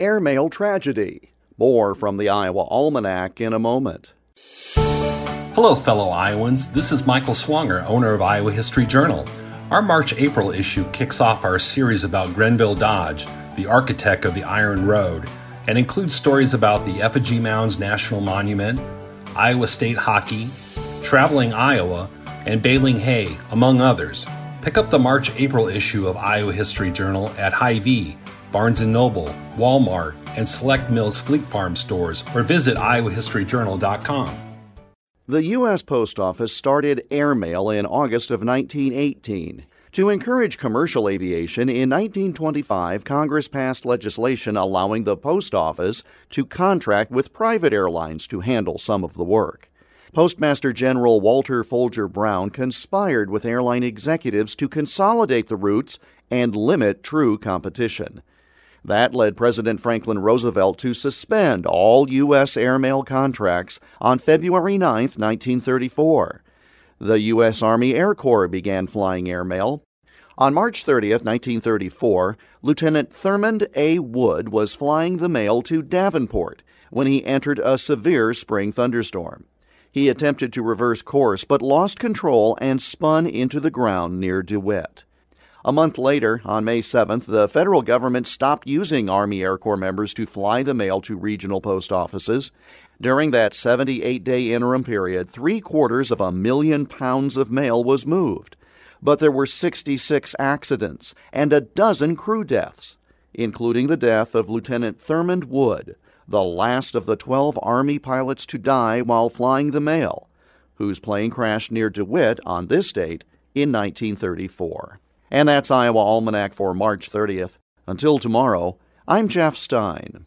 Airmail Tragedy. More from the Iowa Almanac in a moment. Hello, fellow Iowans. This is Michael Swanger, owner of Iowa History Journal. Our March April issue kicks off our series about Grenville Dodge, the architect of the Iron Road, and includes stories about the Effigy Mounds National Monument, Iowa State hockey, traveling Iowa, and baling hay, among others. Pick up the March April issue of Iowa History Journal at Hy-Vee, Barnes & Noble, Walmart, and select Mills Fleet Farm stores or visit iowahistoryjournal.com. The U.S. Post Office started airmail in August of 1918. To encourage commercial aviation, in 1925, Congress passed legislation allowing the Post Office to contract with private airlines to handle some of the work. Postmaster General Walter Folger Brown conspired with airline executives to consolidate the routes and limit true competition. That led President Franklin Roosevelt to suspend all U.S. airmail contracts on February 9, 1934. The U.S. Army Air Corps began flying airmail. On March 30, 1934, Lieutenant Thurmond A. Wood was flying the mail to Davenport when he entered a severe spring thunderstorm. He attempted to reverse course but lost control and spun into the ground near DeWitt. A month later, on May 7th, the federal government stopped using Army Air Corps members to fly the mail to regional post offices. During that 78 day interim period, three quarters of a million pounds of mail was moved. But there were 66 accidents and a dozen crew deaths, including the death of Lieutenant Thurmond Wood, the last of the 12 Army pilots to die while flying the mail, whose plane crashed near DeWitt on this date in 1934. And that's Iowa Almanac for March 30th. Until tomorrow, I'm Jeff Stein.